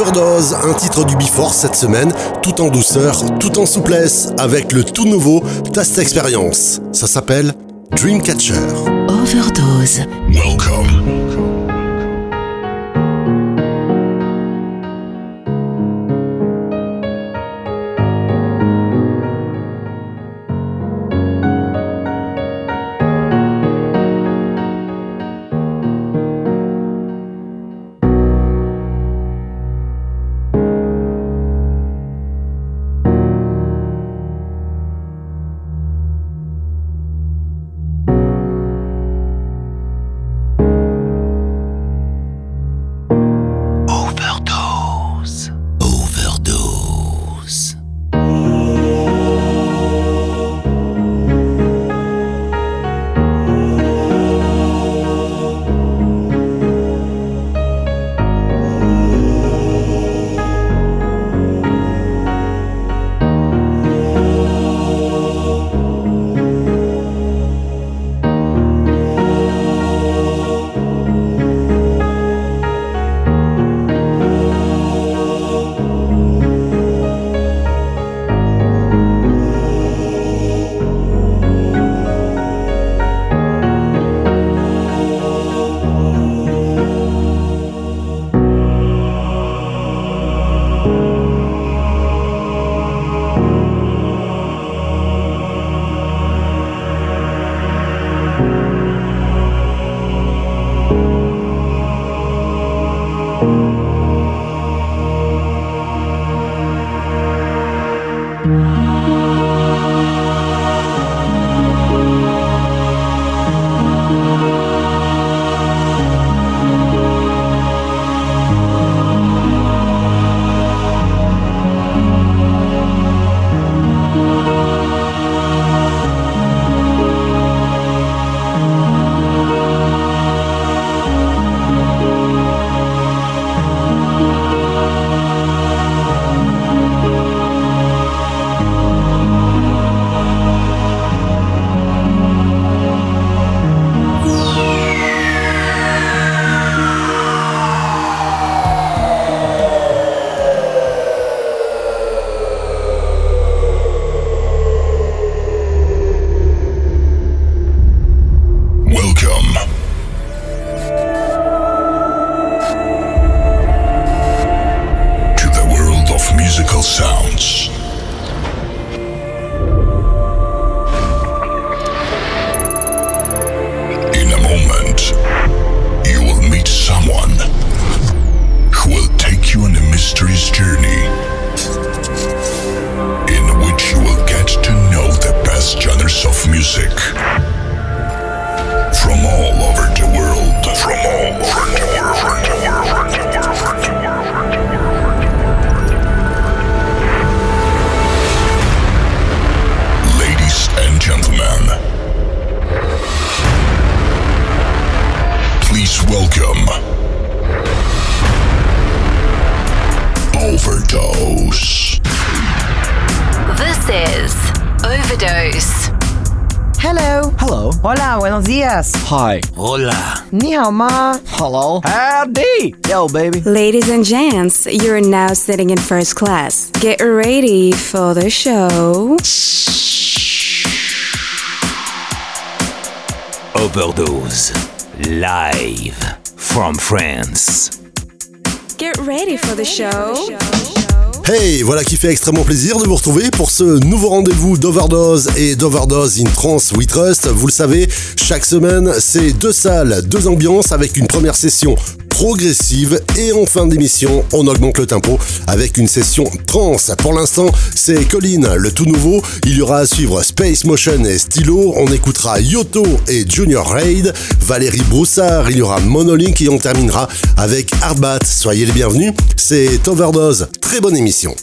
Overdose, un titre du Before cette semaine, tout en douceur, tout en souplesse, avec le tout nouveau Tast Experience. Ça s'appelle Dreamcatcher. Overdose. Welcome. Hi. Hola. Ni hao ma. Hello. Howdy. Yo, baby. Ladies and gents, you're now sitting in first class. Get ready for the show. Overdose. Live from France. Get ready for the show. Hey, voilà qui fait extrêmement plaisir de vous retrouver pour ce nouveau rendez-vous d'Overdose et d'Overdose in Trance We Trust. Vous le savez, chaque semaine, c'est deux salles, deux ambiances avec une première session progressive et en fin d'émission, on augmente le tempo avec une session trans. Pour l'instant, c'est Colin, le tout nouveau. Il y aura à suivre Space Motion et Stylo. On écoutera Yoto et Junior Raid, Valérie Broussard. Il y aura Monolink et on terminera avec Arbat. Soyez les bienvenus. C'est Overdose. Très bonne émission.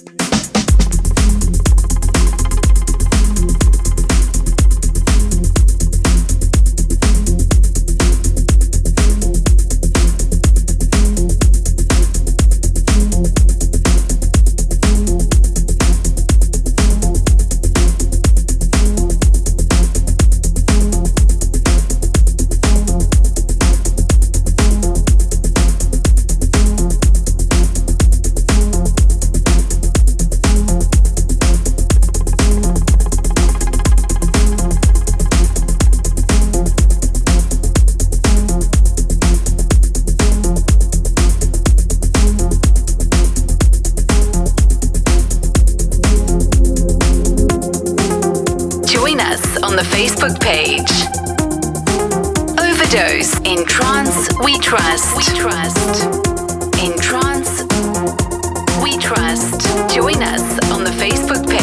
Trance we trust. We trust. In trance we trust. Join us on the Facebook page.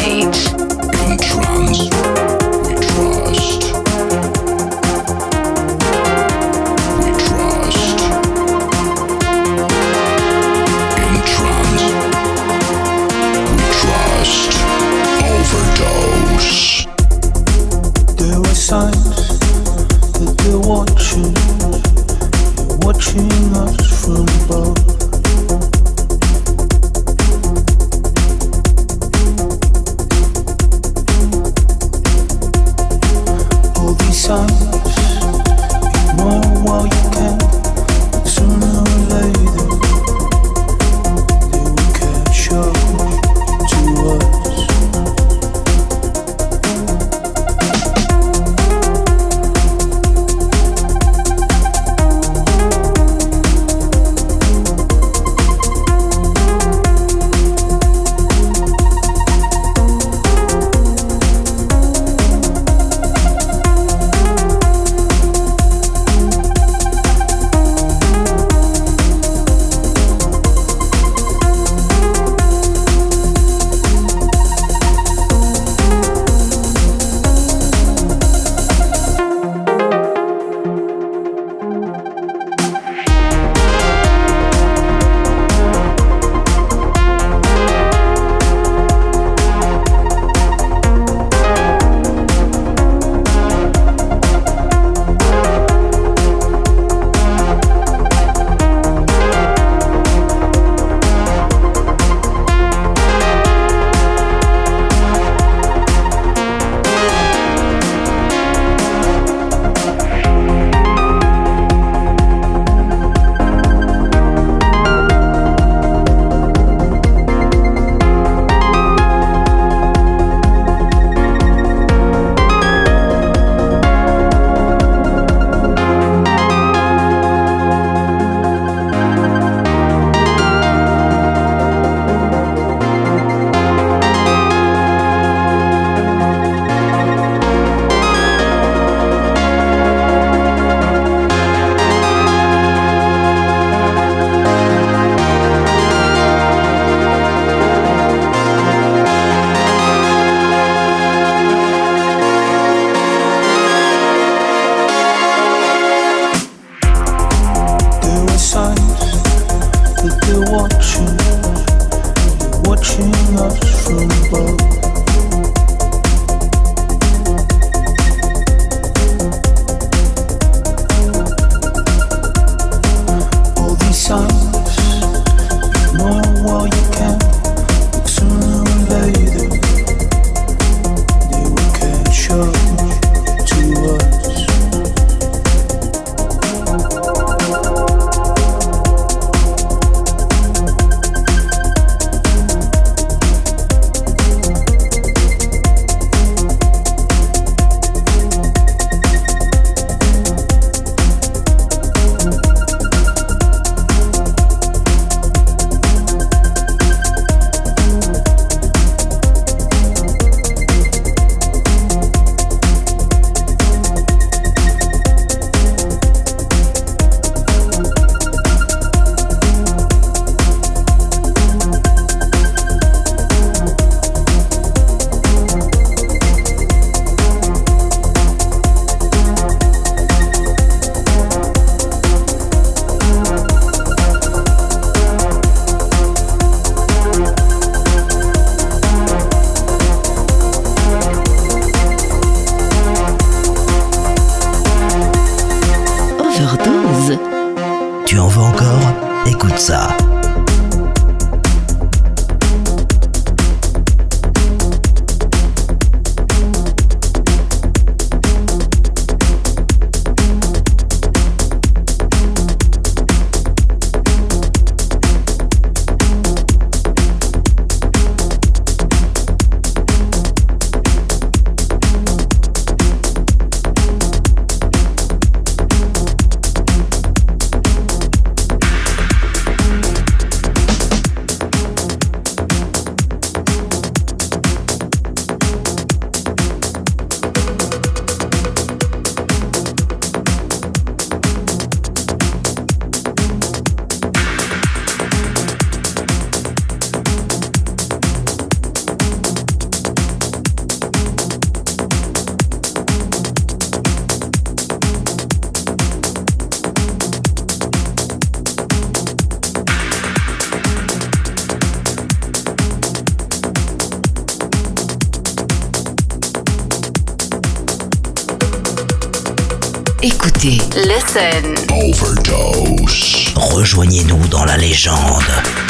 Listen, Overdose. Rejoignez-nous dans la légende.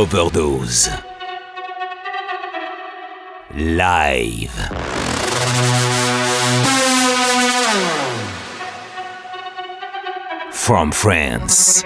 Overdose. Live. From France.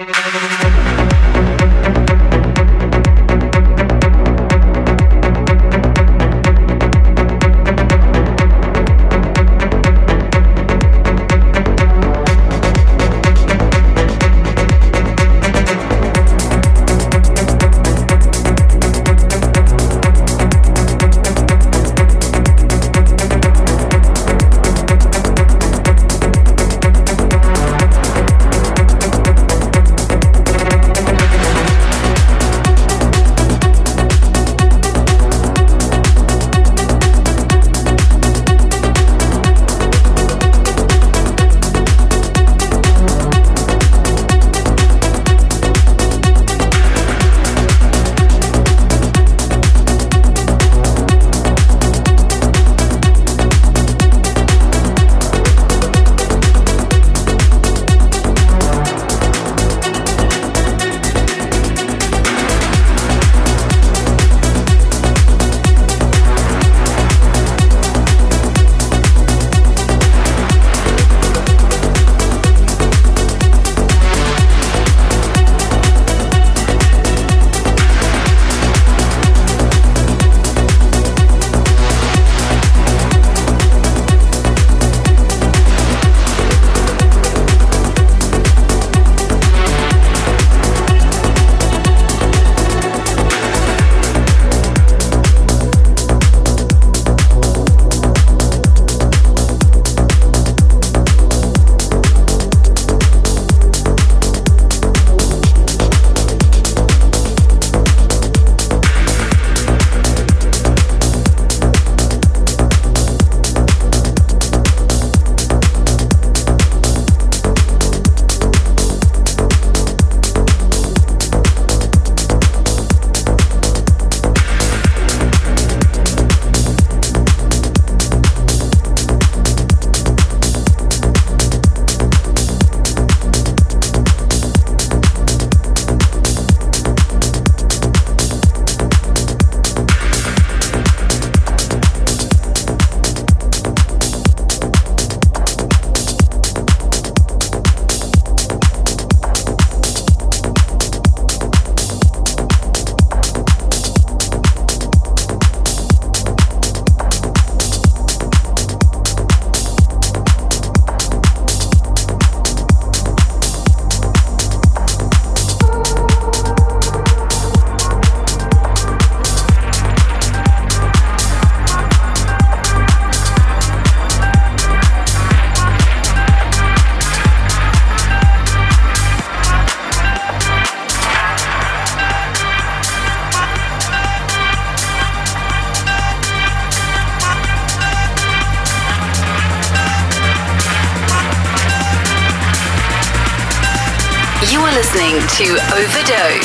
To Overdose.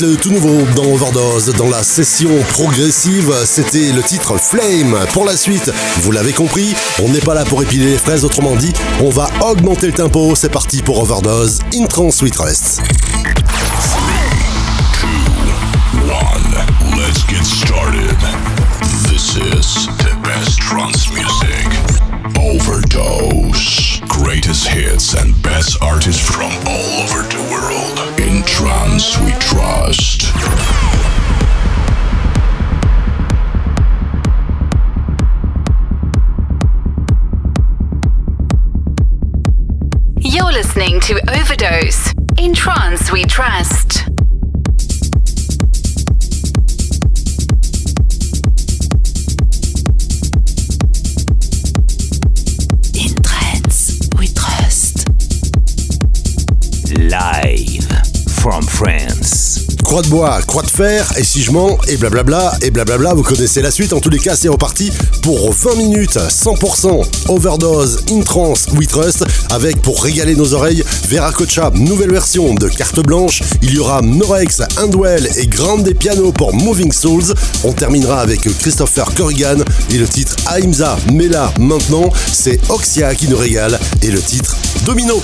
Le tout nouveau dans Overdose, dans la session progressive, c'était le titre Flame. Pour la suite, vous l'avez compris, on n'est pas là pour épiler les fraises, autrement dit, on va augmenter le tempo. C'est parti pour Overdose, in trans sweet rest. let's get started. This is the best music. Overdose. Greatest hits and best artists from all over the world. In trance we trust. You're listening to Overdose. In trance we trust. Bras de bois, croix de fer, et si je mens, et blablabla, et blablabla, vous connaissez la suite. En tous les cas, c'est reparti pour 20 minutes, 100% overdose in trance we trust, avec pour régaler nos oreilles, Veracocha, nouvelle version de carte blanche. Il y aura Norex, Andwell et Grande Piano pour Moving Souls. On terminera avec Christopher Corrigan et le titre Aimza. Mais là, maintenant, c'est Oxia qui nous régale et le titre Domino.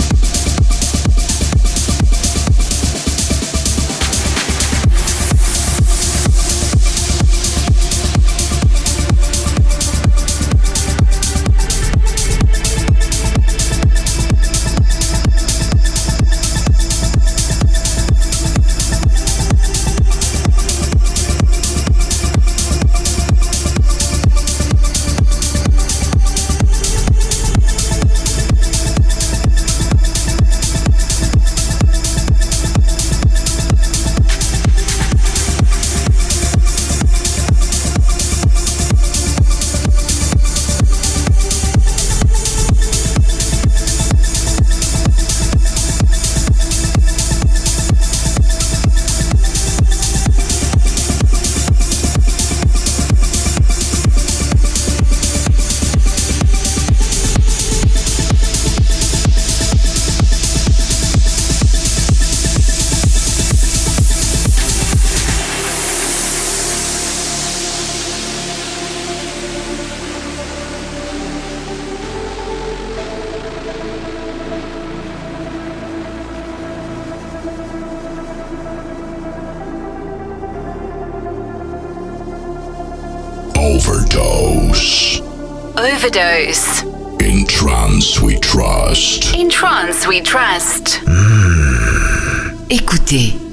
Gitti.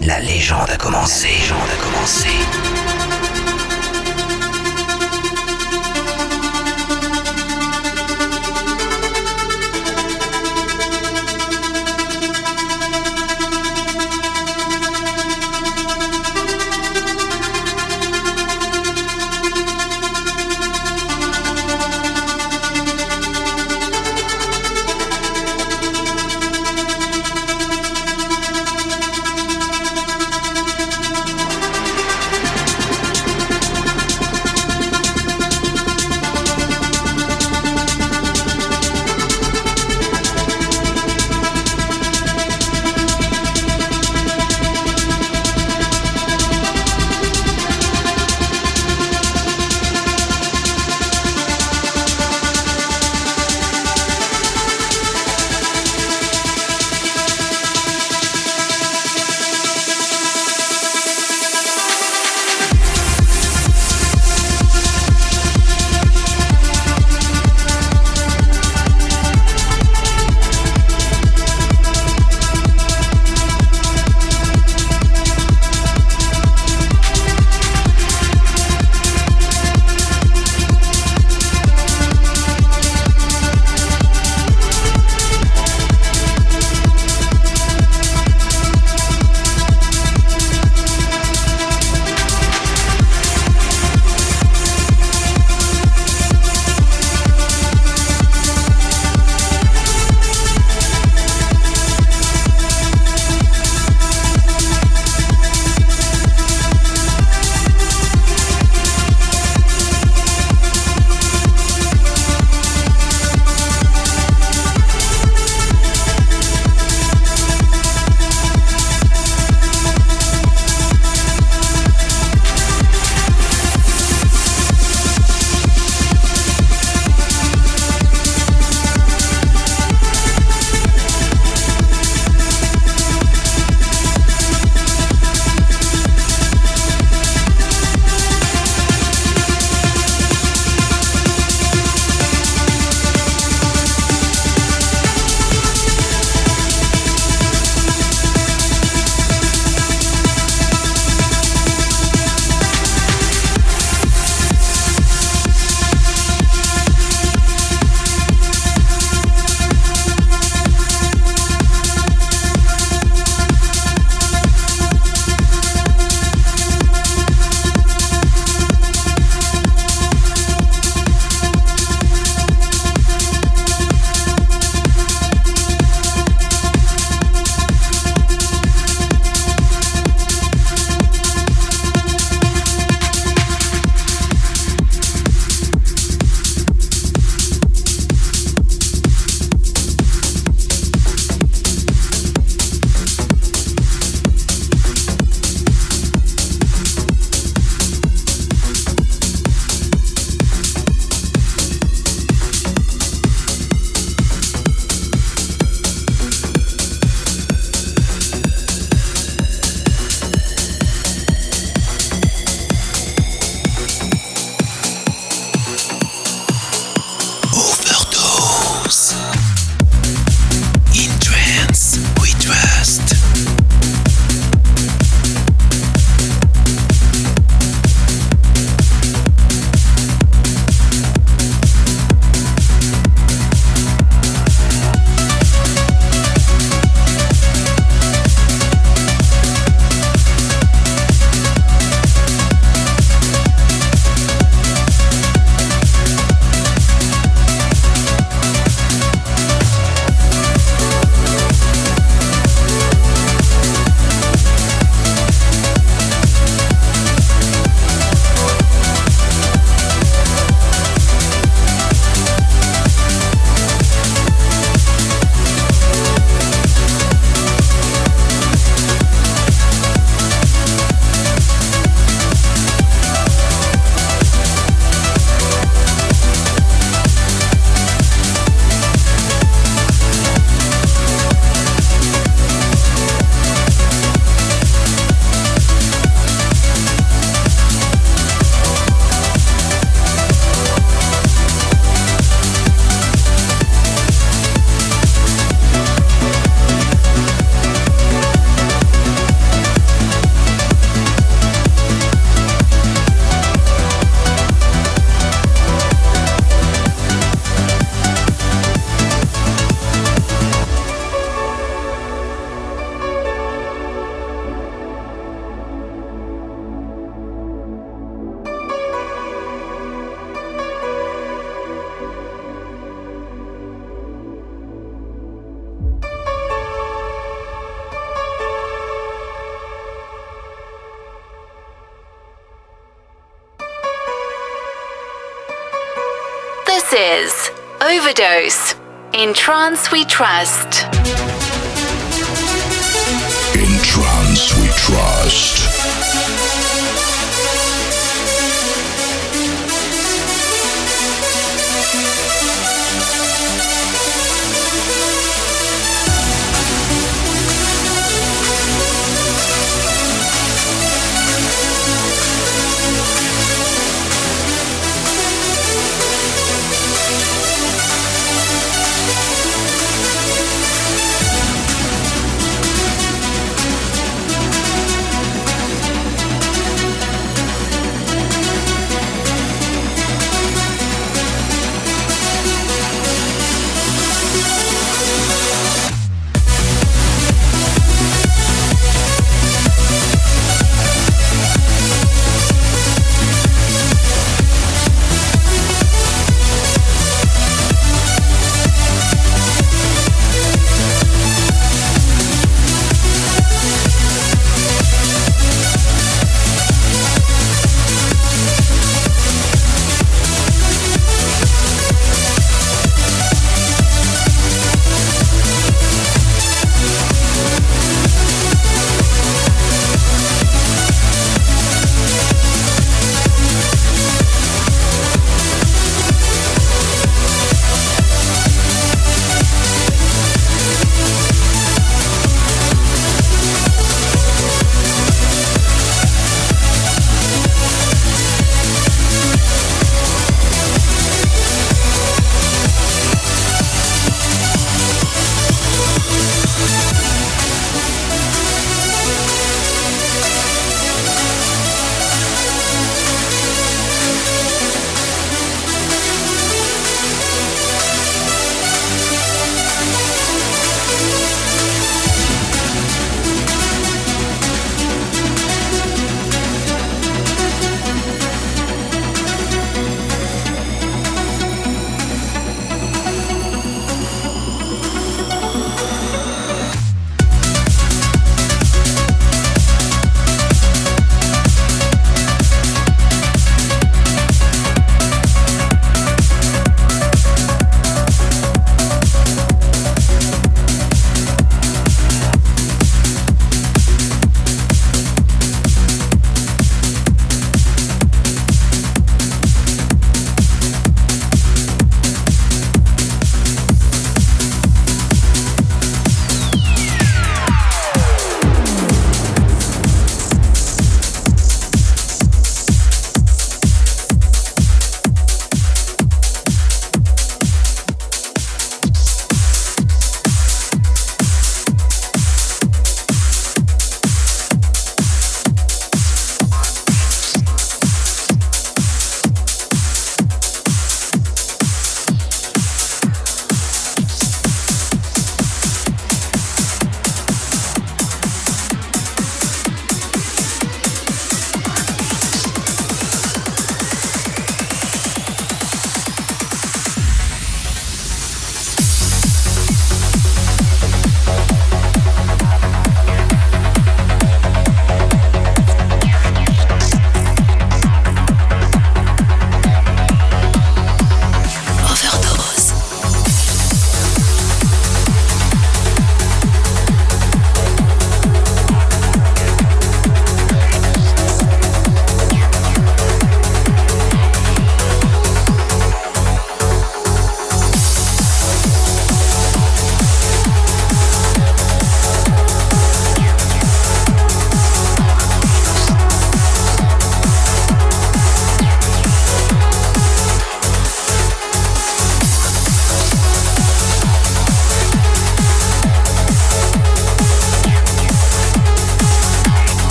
Overdose. In trance we trust. In trance we trust.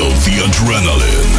Feel the adrenaline?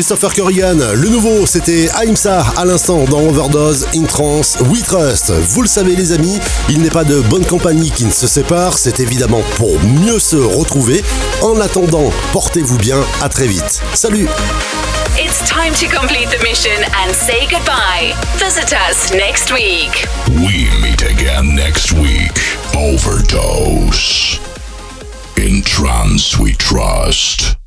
Christopher Corrigan. Le nouveau, c'était Aimsa à l'instant dans Overdose in Trance We Trust. Vous le savez les amis, il n'est pas de bonne compagnie qui ne se sépare, c'est évidemment pour mieux se retrouver. En attendant, portez-vous bien, à très vite. Salut It's time to complete the mission and say goodbye. Visit us next week. We meet again next week. Overdose. In trance we trust.